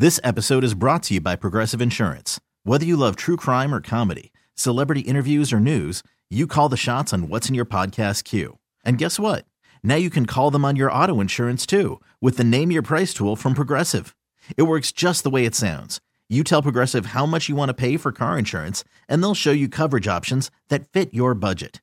This episode is brought to you by Progressive Insurance. Whether you love true crime or comedy, celebrity interviews or news, you call the shots on what's in your podcast queue. And guess what? Now you can call them on your auto insurance too with the Name Your Price tool from Progressive. It works just the way it sounds. You tell Progressive how much you want to pay for car insurance, and they'll show you coverage options that fit your budget.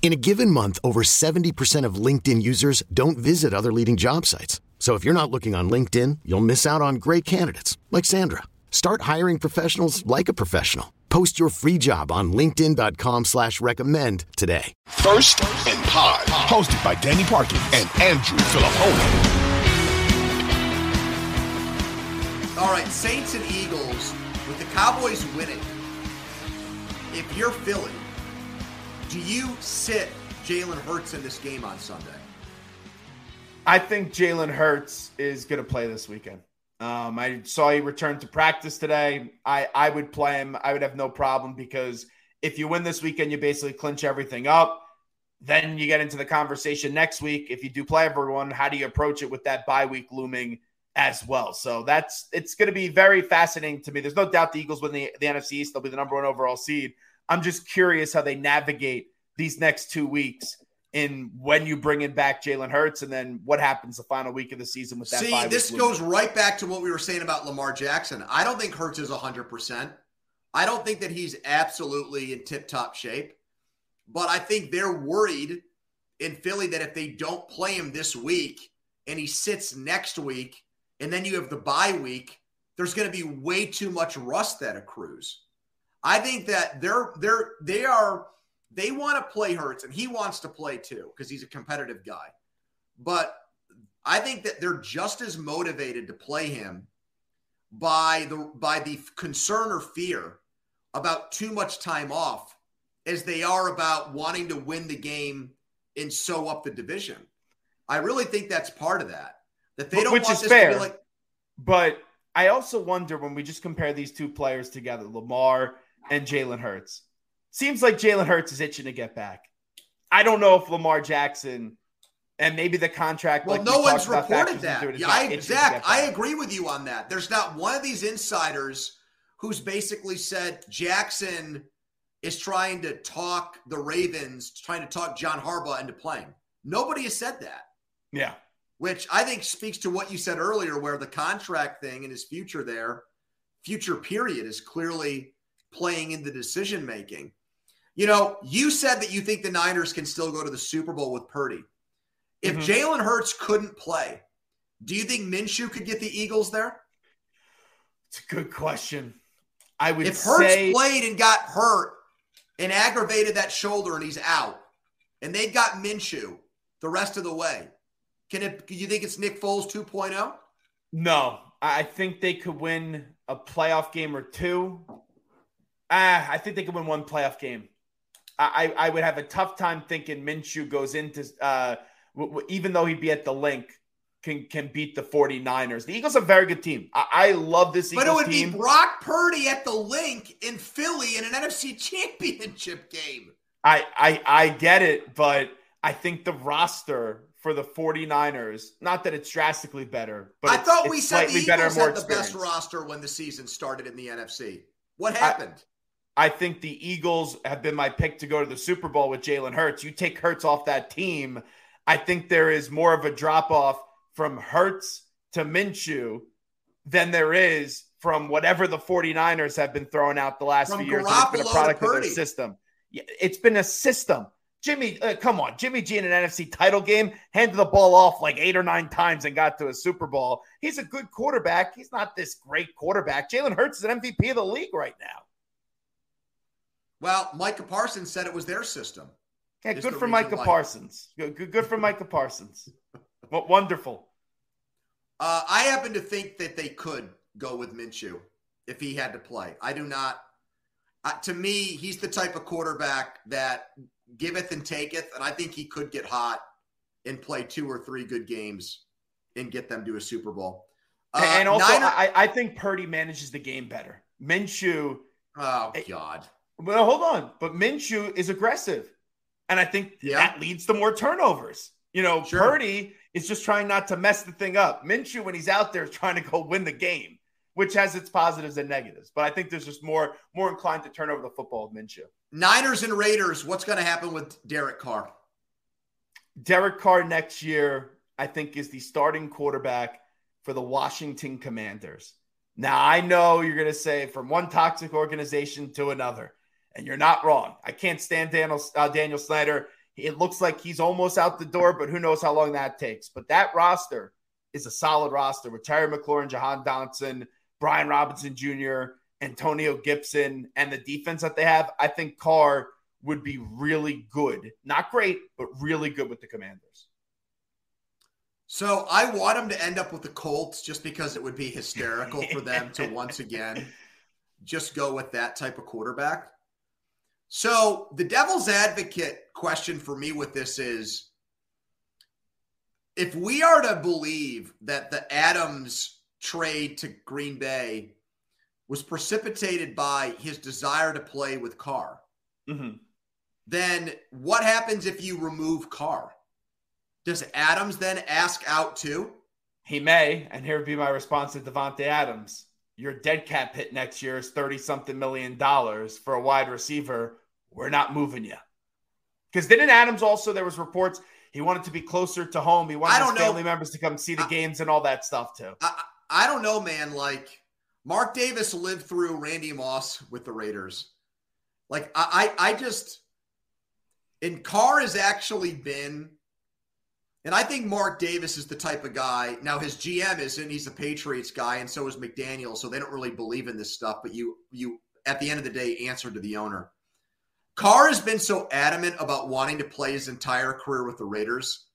In a given month, over 70% of LinkedIn users don't visit other leading job sites. So if you're not looking on LinkedIn, you'll miss out on great candidates like Sandra. Start hiring professionals like a professional. Post your free job on LinkedIn.com slash recommend today. First and Pod, hosted by Danny Parkins and Andrew Filippone. All right, Saints and Eagles with the Cowboys winning. If you're Philly, do you sit Jalen Hurts in this game on Sunday? I think Jalen Hurts is going to play this weekend. Um, I saw he return to practice today. I, I would play him. I would have no problem because if you win this weekend, you basically clinch everything up. Then you get into the conversation next week. If you do play everyone, how do you approach it with that bye week looming as well? So that's it's going to be very fascinating to me. There's no doubt the Eagles win the, the NFC East. They'll be the number one overall seed. I'm just curious how they navigate these next two weeks in when you bring in back Jalen Hurts and then what happens the final week of the season with that. See, this goes right back to what we were saying about Lamar Jackson. I don't think Hurts is 100%. I don't think that he's absolutely in tip top shape, but I think they're worried in Philly that if they don't play him this week and he sits next week and then you have the bye week, there's going to be way too much rust that accrues. I think that they're they're they are they want to play Hurts and he wants to play too because he's a competitive guy. But I think that they're just as motivated to play him by the by the concern or fear about too much time off as they are about wanting to win the game and sew up the division. I really think that's part of that. That they don't Which want is this fair, to be like But I also wonder when we just compare these two players together, Lamar and Jalen Hurts. Seems like Jalen Hurts is itching to get back. I don't know if Lamar Jackson and maybe the contract. Well, like no one's reported that. Yeah, I, Zach, I agree with you on that. There's not one of these insiders who's basically said Jackson is trying to talk the Ravens, trying to talk John Harbaugh into playing. Nobody has said that, Yeah. which I think speaks to what you said earlier, where the contract thing and his future there, future period, is clearly playing into decision making. You know, you said that you think the Niners can still go to the Super Bowl with Purdy. If Mhm. Jalen Hurts couldn't play, do you think Minshew could get the Eagles there? It's a good question. I would If Hurts say played and got hurt and aggravated that shoulder and he's out, and they got Minshew the rest of the way, can it? Do you think it's Nick Foles oh? 2.0? no. I think they could win a playoff game or two. Ah, I think they could win one playoff game. I, I would have a tough time thinking Minshew goes into uh w- w- even though he'd be at the link can can beat the 49ers. The Eagles are a very good team. I, I love this Eagles But it would team. be Brock Purdy at the link in Philly in an NFC championship game. I, I I get it, but I think the roster for the 49ers, not that it's drastically better, but I it's- thought we said the slightly better, Eagles had the best roster when the season started in the NFC. What happened? I think the Eagles have been my pick to go to the Super Bowl with Jalen Hurts. You take Hurts off that team, I think there is more of a drop off from Hurts to Minshew than there is from whatever the 49ers have been throwing out the last From few years. It's been a product of their system. It's been a system. Jimmy, uh, come on. Jimmy G in an NFC title game handed the ball off like eight or nine times and got to a Super Bowl. He's a good quarterback. He's not this great quarterback. Jalen Hurts is an MVP of the league right now. Well, Micah Parsons said it was their system. Yeah, good for Micah why. Parsons. Good, good, good for Micah Parsons. What wonderful. Uh, I happen to think that they could go with Minshew if he had to play. I do not. uh, to me, he's the type of quarterback that giveth and taketh, and I think he could get hot and play two or three good games and get them to a Super Bowl. Uh, and also, Niner- I, I think Purdy manages the game better. Minshew. Oh God. Well, hold on, but Minshew is aggressive, and I think yeah. that leads to more turnovers. You know, sure. Purdy is just trying not to mess the thing up. Minshew, when he's out there, is trying to go win the game, which has its positives and negatives. But I think there's just more more inclined to turn over the football with Minshew. Niners and Raiders. What's going to happen with Derek Carr? Derek Carr next year, I think, is the starting quarterback for the Washington Commanders. Now, I know you're going to say from one toxic organization to another, and you're not wrong. I can't stand Daniel, uh, Daniel Snyder. It looks like he's almost out the door, but who knows how long that takes. But that roster is a solid roster with Terry McLaurin, Jahan Dotson, Brian Robinson Jr., Antonio Gibson, and the defense that they have. I think Carr would be really good. Not great, but really good with the Commanders. So I want them to end up with the Colts just because it would be hysterical for them to once again just go with that type of quarterback. So the devil's advocate question for me with this is if we are to believe that the Adams trade to Green Bay was precipitated by his desire to play with Carr, mm-hmm. then what happens if you remove Carr? Does Adams then ask out too? He may, and here would be my response to Davante Adams your dead cap hit next year is 30 something million dollars for a wide receiver. We're not moving you. Because then in Adams also, there was reports he wanted to be closer to home. He wanted his family know. members to come see the I, games and all that stuff too. I, I don't know, man. Like Mark Davis lived through Randy Moss with the Raiders. Like I, I, I just, and Carr has actually been and I think Mark Davis is the type of guy. Now his GM isn't; he's a Patriots guy, and so is McDaniel. So they don't really believe in this stuff. But you, you, at the end of the day, answer to the owner. Carr has been so adamant about wanting to play his entire career with the Raiders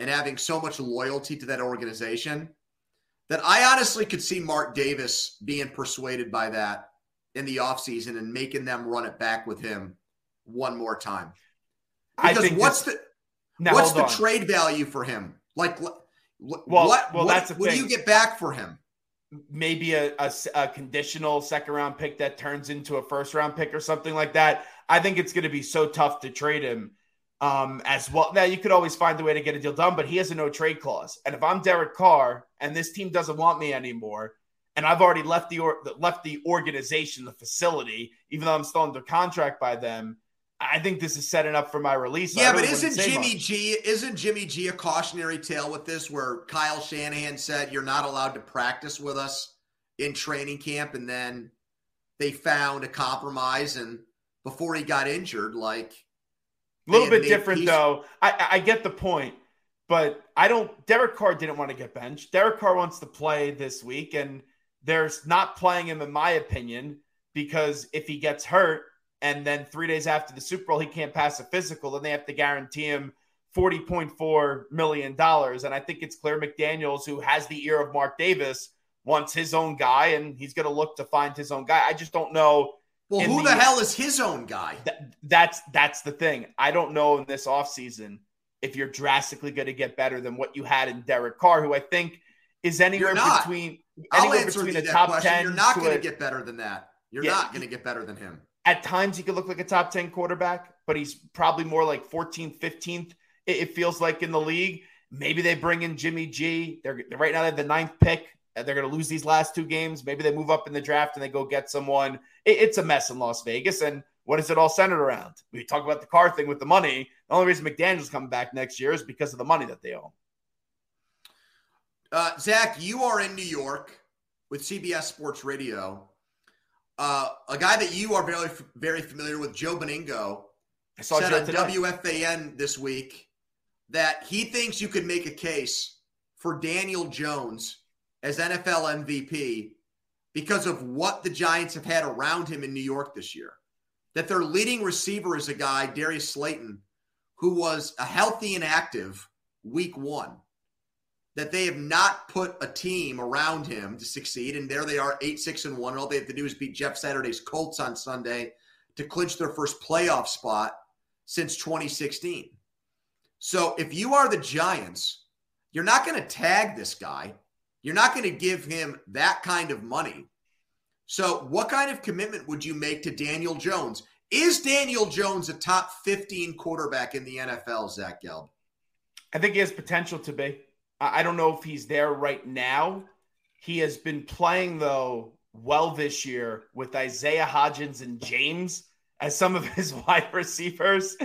and having so much loyalty to that organization that I honestly could see Mark Davis being persuaded by that in the offseason and making them run it back with him one more time. Because what's this- the now, What's the on. trade value for him? Like, well, what, well, what, what do you get back for him? Maybe a, a, a, conditional second round pick that turns into a first round pick or something like that. I think it's going to be so tough to trade him um, as well. Now, you could always find a way to get a deal done, but he has a no trade clause. And if I'm Derek Carr and this team doesn't want me anymore, and I've already left the or, left the organization, the facility, even though I'm still under contract by them, I think this is setting up for my release. Yeah, really but isn't Jimmy much. G isn't Jimmy G a cautionary tale with this where Kyle Shanahan said you're not allowed to practice with us in training camp and then they found a compromise and before he got injured like a little bit different though. I, I get the point, but I don't Derek Carr didn't want to get benched. Derek Carr wants to play this week and there's not playing him in my opinion because if he gets hurt and then three days after the Super Bowl, he can't pass a physical, then they have to guarantee him $40.4 million. And I think it's Claire McDaniels, who has the ear of Mark Davis, wants his own guy, and he's going to look to find his own guy. I just don't know. Well, who the, the, hell is his own guy? Th- that's that's the thing. I don't know in this offseason if you're drastically going to get better than what you had in Derek Carr, who I think is anywhere between anywhere between a top question. 10 You're not going to get better than that. You're yeah, not going to get better than him. At times, he could look like a top 10 quarterback, but he's probably more like 14th, 15th, it, feels like in the league. Maybe they bring in Jimmy G. They're right now they have the ninth pick. They're going to lose these last two games. Maybe they move up in the draft and they go get someone. It, it's a mess in Las Vegas. And what is it all centered around? We talk about the Carr thing with the money. The only reason McDaniel's coming back next year is because of the money that they own. Uh, Zach, you are in New York with CBS Sports Radio. Uh, a guy that you are very very familiar with, Joe Benigno, said on WFAN this week that he thinks you could make a case for Daniel Jones as NFL MVP because of what the Giants have had around him in New York this year. That their leading receiver is a guy, Darius Slayton, who was a healthy and active week one that they have not put a team around him to succeed. And there they are, eight, six, and one. All they have to do is beat Jeff Saturday's Colts on Sunday to clinch their first playoff spot since 2016. So if you are the Giants, you're not going to tag this guy. You're not going to give him that kind of money. So, what kind of commitment would you make to Daniel Jones? Is Daniel Jones a top 15 quarterback in the NFL, Zach Gelb? I think he has potential to be. I don't know if he's there right now. He has been playing, though, well this year with Isaiah Hodgins and James as some of his wide receivers.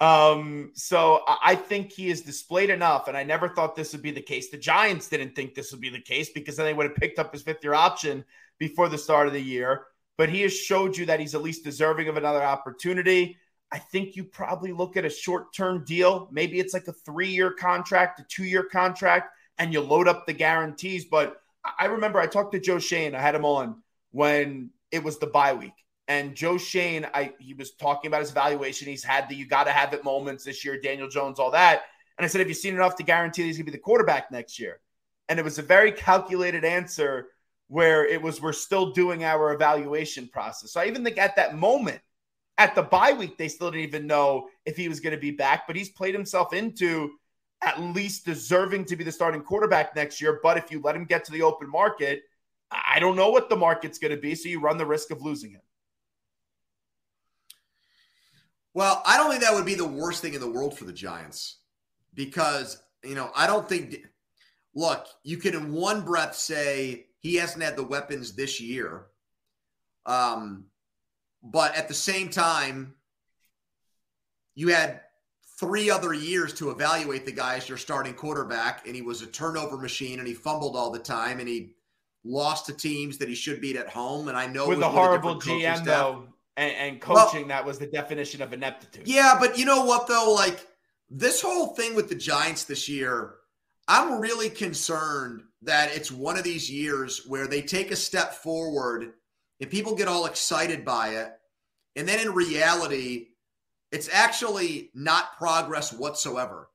Um, so I think he has displayed enough, and I never thought this would be the case. The Giants didn't think this would be the case because then they would have picked up his fifth year option before the start of the year. But he has showed you that he's at least deserving of another opportunity. I think you probably look at a short term deal. Maybe it's like a three year contract, a two year contract, and you load up the guarantees. But I remember I talked to Joe Schoen, I had him on when it was the bye week. And Joe Schoen, I he was talking about his evaluation. He's had the you got to have it moments this year, Daniel Jones, all that. And I said, Have you seen enough to guarantee he's to be the quarterback next year? And it was a very calculated answer where it was, We're still doing our evaluation process. So I even think at that moment, at the bye week, they still didn't even know if he was going to be back, but he's played himself into at least deserving to be the starting quarterback next year. But if you let him get to the open market, I don't know what the market's going to be. So you run the risk of losing him. Well, I don't think that would be the worst thing in the world for the Giants because, you know, I don't think, look, you can in one breath say he hasn't had the weapons this year. Um, but at the same time, you had three other years to evaluate the guy as your starting quarterback, and he was a turnover machine and he fumbled all the time and he lost to teams that he should beat at home. And I know with a horrible GM though, and, and coaching well, that was the definition of ineptitude. Yeah, but you know what though? Like this whole thing with the Giants this year, I'm really concerned that it's one of these years where they take a step forward and people get all excited by it. And then in reality, it's actually not progress whatsoever.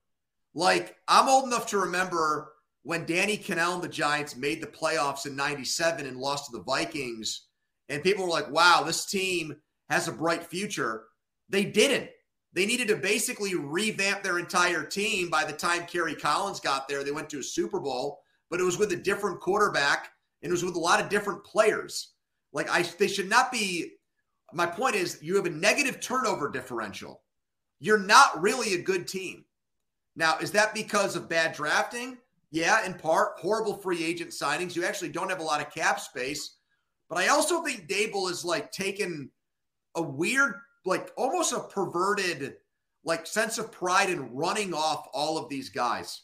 Like, I'm old enough to remember when Danny Kanell and the Giants made the playoffs in 97 and lost to the Vikings. And people were like, wow, this team has a bright future. They didn't. They needed to basically revamp their entire team by the time Kerry Collins got there. They went to a Super Bowl, but it was with a different quarterback and it was with a lot of different players. Like I they should not be my point is you have a negative turnover differential. You're not really a good team. Now, is that because of bad drafting? Yeah, in part, horrible free agent signings. You actually don't have a lot of cap space. But I also think Daboll is like taken a weird, like almost a perverted, like sense of pride in running off all of these guys.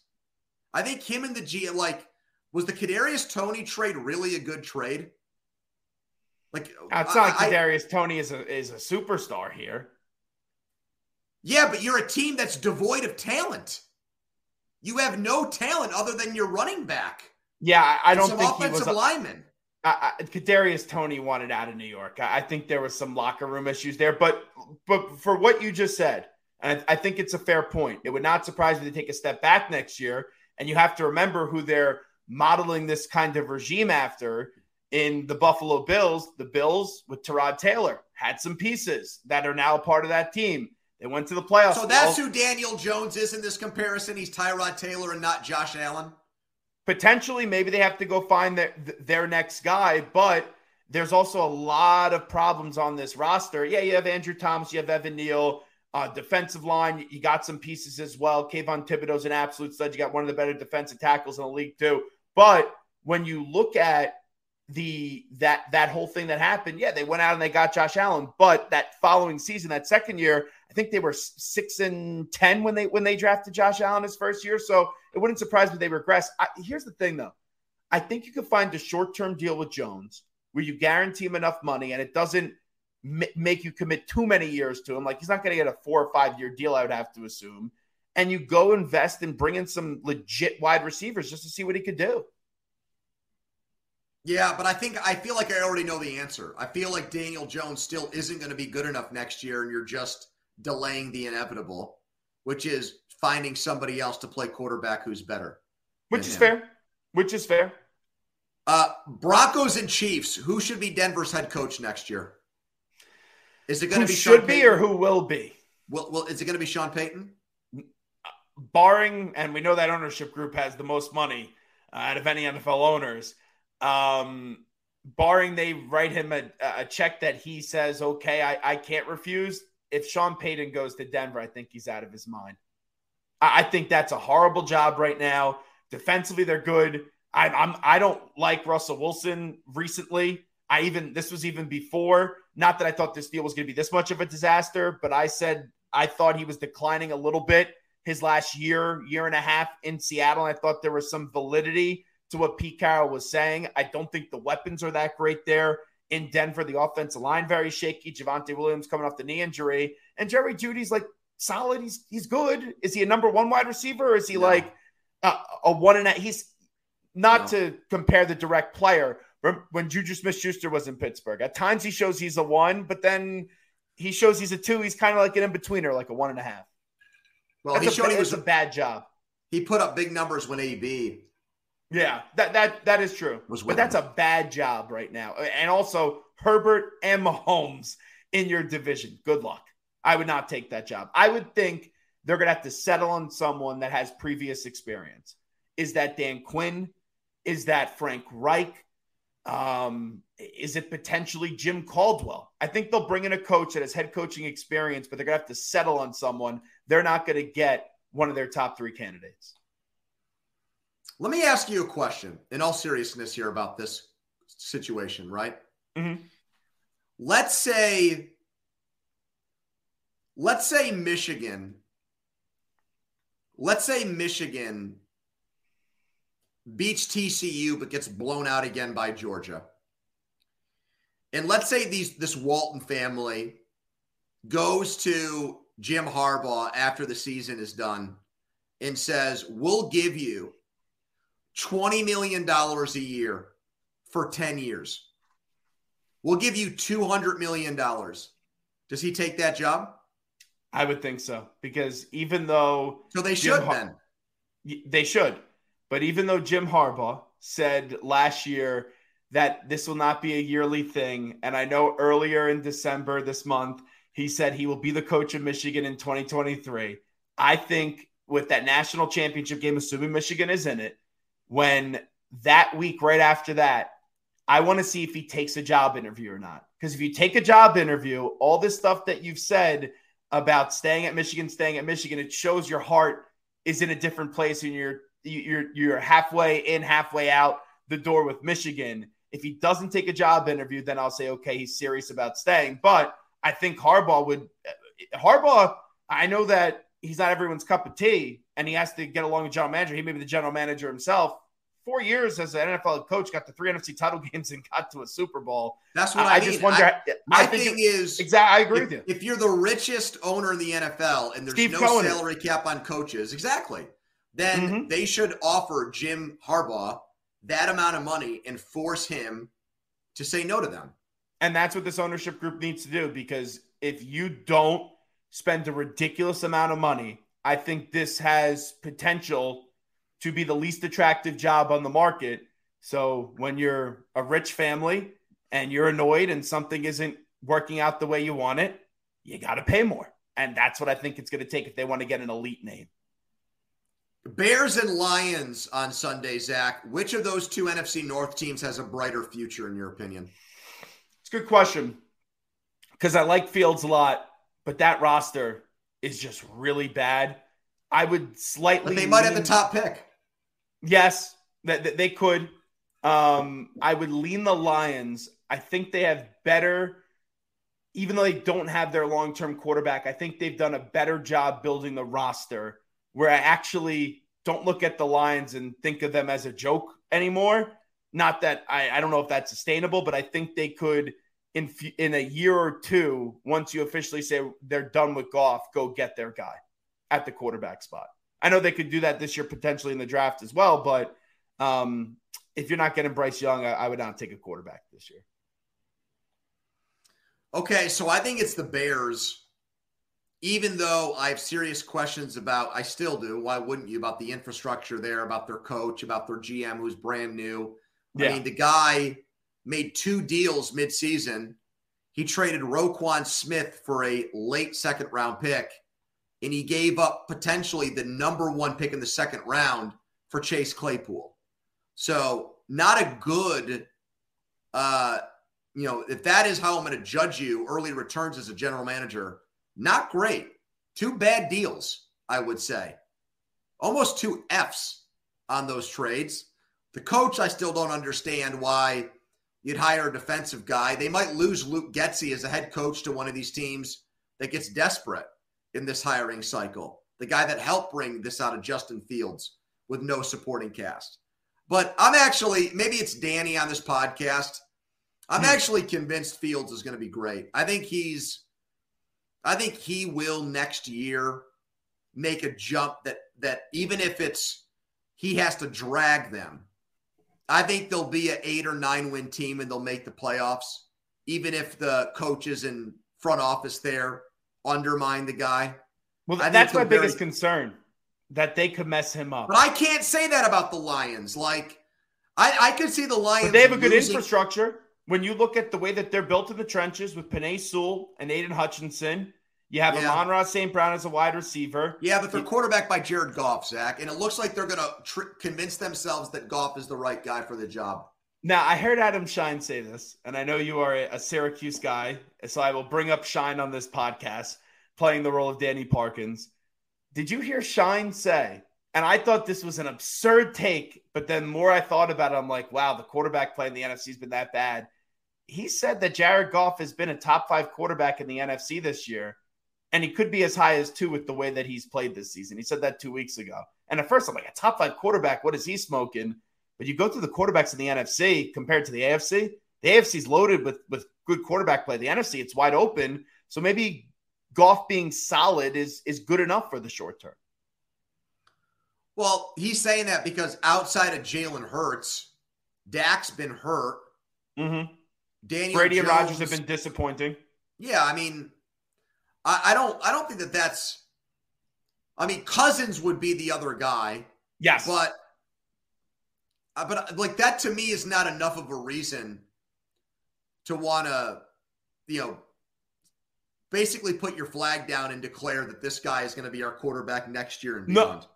I think him and the G, like, was the Kadarius Toney trade really a good trade? Like, it's not like Kadarius Toney is a is a superstar here. Yeah, but you're a team that's devoid of talent. You have no talent other than your running back. Yeah, I don't think he was a lineman. I, I, Kadarius Toney wanted out of New York. I, I, think there was some locker room issues there, but but for what you just said, and I, I think it's a fair point. It would not surprise me to take a step back next year, and you have to remember who they're modeling this kind of regime after in the Buffalo Bills. The Bills with Tyrod Taylor had some pieces that are now part of that team. They went to the playoffs. So that's who Daniel Jones is in this comparison. He's Tyrod Taylor and not Josh Allen potentially maybe they have to go find their their next guy, but there's also a lot of problems on this roster. Yeah, you have Andrew Thomas, you have Evan Neal, uh, defensive line, you got some pieces as well. Kayvon Thibodeaux's an absolute stud. You got one of the better defensive tackles in the league too. But when you look at the that that whole thing that happened, yeah, they went out and they got Josh Allen, but that following season, that second year, I think they were six and ten when they when they drafted Josh Allen his first year. So it wouldn't surprise me they regress. I, here's the thing, though. I think you could find a short term deal with Jones where you guarantee him enough money and it doesn't m- make you commit too many years to him. Like he's not going to get a four or five year deal, I would have to assume. And you go invest and bring in some legit wide receivers just to see what he could do. Yeah, but I think I feel like I already know the answer. I feel like Daniel Jones still isn't going to be good enough next year, and you're just delaying the inevitable, which is finding somebody else to play quarterback who's better. Which is him. fair. Which is fair. Uh, Broncos and Chiefs. Who should be Denver's head coach next year? Is it going to be should Sean be Payton? or who will be? Well, well, is it going to be Sean Payton? barring, and we know that ownership group has the most money uh, out of any NFL owners. Um, barring they write him a, a check that he says, okay, I, I can't refuse. If Sean Payton goes to Denver, I think he's out of his mind. I, I think that's a horrible job right now. Defensively, they're good. I, I'm I don't like Russell Wilson recently. I even this was even before. Not that I thought this deal was going to be this much of a disaster, but I said I thought he was declining a little bit his last year, year and a half in Seattle. I thought there was some validity to what Pete Carroll was saying. I don't think the weapons are that great there in Denver. The offensive line very shaky. Javonte Williams coming off the knee injury, and Jerry Jeudy's like solid. He's he's good. Is he a number one wide receiver? Or is he No. like a, a one and a? He's not No. to compare the direct player. When Juju Smith-Schuster was in Pittsburgh, at times he shows he's a one, but then he shows he's a two. He's kind of like an in betweener, like a one and a half. Well, That's he a, showed he was a bad job. he put up big numbers when AB. Yeah, that that that is true. But that's a bad job right now. And also Herbert and Mahomes in your division. Good luck. I would not take that job. I would think they're gonna have to settle on someone that has previous experience. Is that Dan Quinn? Is that Frank Reich? Um, is it potentially Jim Caldwell? I think they'll bring in a coach that has head coaching experience, but they're gonna have to settle on someone. They're not gonna get one of their top three candidates. Let me ask you a question in all seriousness here about this situation, right? Mhm. Let's say, let's say Michigan, let's say Michigan beats TCU but gets blown out again by Georgia. And let's say these this Walton family goes to Jim Harbaugh after the season is done and says, "We'll give you $20 million a year for 10 years. We'll give you $200 million. Does he take that job? I would think so because even though So they should Har- then. they should, but even though Jim Harbaugh said last year that this will not be a yearly thing, and I know earlier in December this month he said he will be the coach of Michigan in 2023. I think with that national championship game, assuming Michigan is in it, when that week right after that, I want to see if he takes a job interview or not. Because if you take a job interview, all this stuff that you've said about staying at Michigan, staying at Michigan, it shows your heart is in a different place and you're you're you're halfway in, halfway out the door with Michigan. If he doesn't take a job interview, then I'll say okay, he's serious about staying. But I think Harbaugh would Harbaugh. I know that he's not everyone's cup of tea, and he has to get along with general manager. He may be the general manager himself. Four years as an NFL coach, got to three NFC title games and got to a Super Bowl. That's what I, I, mean. just wonder. I- I, my think thing it- is, exactly. I agree if, with you. if you're the richest owner in the NFL and there's Steve no Cohen salary cap on coaches, exactly, then Mhm. they should offer Jim Harbaugh that amount of money and force him to say no to them. And that's what this ownership group needs to do because if you don't spend a ridiculous amount of money, I think this has potential to be the least attractive job on the market. So when you're a rich family and you're annoyed and something isn't working out the way you want it, you got to pay more. And that's what I think it's going to take if they want to get an elite name. Bears and Lions on Sunday, Zach. Which of those two NFC North teams has a brighter future, in your opinion? It's a good question because I like Fields a lot, but that roster is just really bad. I would slightly. But they might have the top pick. Yes, that that they could. Um, I would lean the Lions. I think they have better, even though they don't have their long term quarterback. I think they've done a better job building the roster. Where I actually don't look at the Lions and think of them as a joke anymore. Not that I, I don't know if that's sustainable, but I think they could in in a year or two, once you officially say they're done with Goff, go get their guy at the quarterback spot. I know they could do that this year potentially in the draft as well, but um, if you're not getting Bryce Young, I, I would not take a quarterback this year. Okay, so I think it's the Bears. Even though I have serious questions about, I still do. Why wouldn't you? About the infrastructure there, about their coach, about their GM who's brand new. I mean, the guy made two deals midseason he traded Roquan Smith for a late second round pick, and he gave up potentially the number one pick in the second round for Chase Claypool. So, not a good, uh, you know, if that is how I'm going to judge you, early returns as a general manager, not great. Two bad deals, I would say. Almost two F's on those trades. The coach, I still don't understand why you'd hire a defensive guy. They might lose Luke Getsy as a head coach to one of these teams that gets desperate in this hiring cycle. The guy that helped bring this out of Justin Fields with no supporting cast. But I'm actually, maybe it's Danny on this podcast. I'm hmm. actually convinced Fields is going to be great. I think he's, I think he will next year make a jump that, that even if it's, he has to drag them I think they'll be an eight or nine win team and they'll make the playoffs, even if the coaches and front office there undermine the guy. Well, that's my biggest concern that they could mess him up. But I can't say that about the Lions. Like, I, I could see the Lions. But they have a good losing. infrastructure. When you look at the way that they're built in the trenches with Penei Sewell and Aidan Hutchinson, you have yeah. Amon-Ra St. Brown as a wide receiver. Yeah, but they're quarterback by Jared Goff, Zach, and it looks like they're going to tr- convince themselves that Goff is the right guy for the job. Now, I heard Adam Schein say this, and I know you are a Syracuse guy, so I will bring up Schein on this podcast, playing the role of Danny Parkins. Did you hear Schein say? And I thought this was an absurd take, but then more I thought about it, I'm like, wow, the quarterback play in the NFC has been that bad. He said that Jared Goff has been a top five quarterback in the NFC this year and he could be as high as two with the way that he's played this season. He said that two weeks ago. And at first, I'm like, a top five quarterback, what is he smoking? But you go through the quarterbacks in the NFC compared to the AFC, the AFC is loaded with, with good quarterback play. The NFC, it's wide open. So maybe Goff being solid is, is good enough for the short term. Well, he's saying that because outside of Jalen Hurts, Dak's been hurt. Mm-hmm. Daniel Brady Jones, and Rodgers have been disappointing. Yeah, I mean, I, I don't I don't think that that's. I mean, Cousins would be the other guy. Yes, but uh, but like that to me is not enough of a reason to want to, you know, basically put your flag down and declare that this guy is going to be our quarterback next year and beyond. No.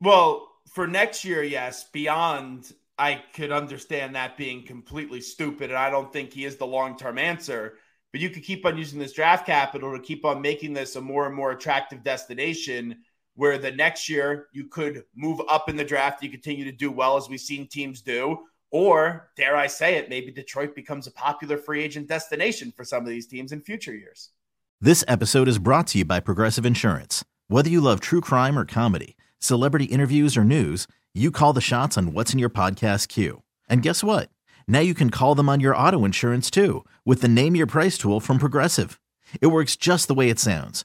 Well, for next year, yes. Beyond, I could understand that being completely stupid, and I don't think he is the long term answer but you could keep on using this draft capital to keep on making this a more and more attractive destination where the next year you could move up in the draft, you continue to do well as we've seen teams do. Or, dare I say it, maybe Detroit becomes a popular free agent destination for some of these teams in future years. This episode is brought to you by Progressive Insurance. Whether you love true crime or comedy, celebrity interviews or news, you call the shots on what's in your podcast queue. And guess what? Now you can call them on your auto insurance too with the Name Your Price tool from Progressive. It works just the way it sounds.